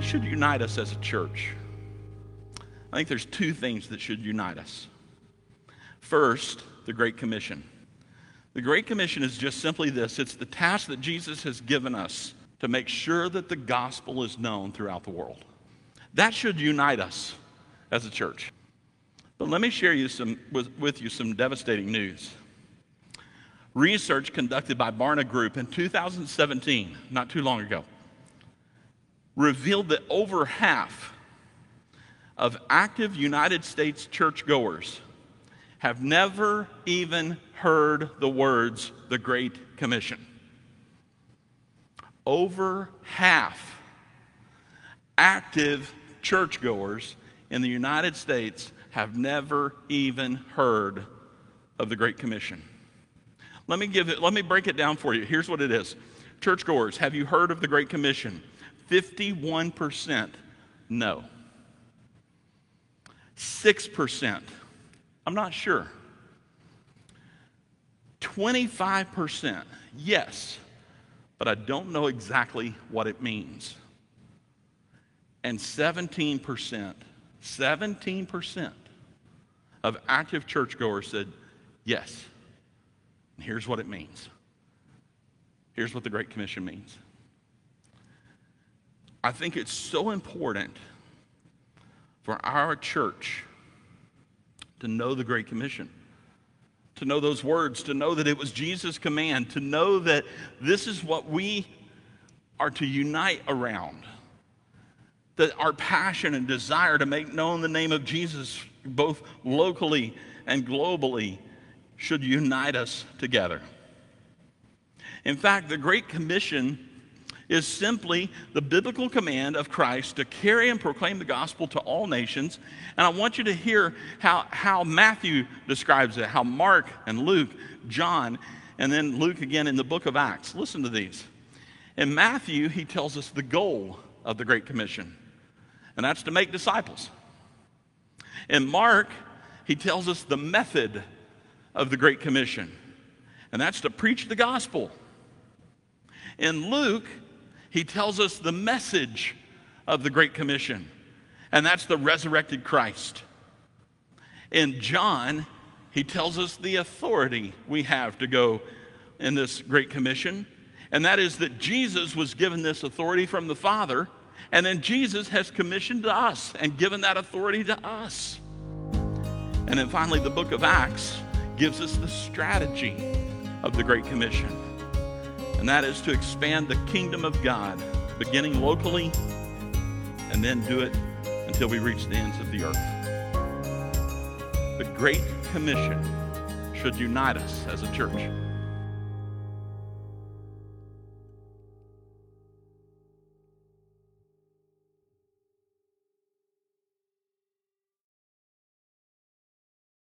should unite us as a church? I think there's two things that should unite us. First, the Great Commission. The Great Commission is just simply this it's the task that Jesus has given us to make sure that the gospel is known throughout the world. That should unite us as a church. But let me share you some, with, with you some devastating news. Research conducted by Barna Group in 2017, not too long ago, revealed that over half of active United States churchgoers have never even heard the words the Great Commission. Over half active churchgoers in the United States have never even heard of the Great Commission. Let me give it, let me break it down for you. Here's what it is. Churchgoers, have you heard of the Great Commission? 51% no. 6%, I'm not sure. 25%, yes, but I don't know exactly what it means. And 17%, 17% of active churchgoers said, yes. And here's what it means. Here's what the Great Commission means. I think it's so important for our church to know the Great Commission, to know those words, to know that it was Jesus' command, to know that this is what we are to unite around. That our passion and desire to make known the name of Jesus, both locally and globally, should unite us together. In fact, the Great Commission is simply the biblical command of Christ to carry and proclaim the gospel to all nations. And I want you to hear how, how Matthew describes it, how Mark and Luke, John, and then Luke again in the book of Acts. Listen to these. In Matthew, he tells us the goal of the Great Commission, and that's to make disciples. In Mark, he tells us the method of the Great Commission, and that's to preach the gospel. In Luke, he tells us the message of the Great Commission, and that's the resurrected Christ. In John, he tells us the authority we have to go in this Great Commission, and that is that Jesus was given this authority from the Father, and then Jesus has commissioned us and given that authority to us. And then finally, the book of Acts gives us the strategy of the Great Commission and that is to expand the kingdom of God, beginning locally and then do it until we reach the ends of the earth. The Great Commission should unite us as a church.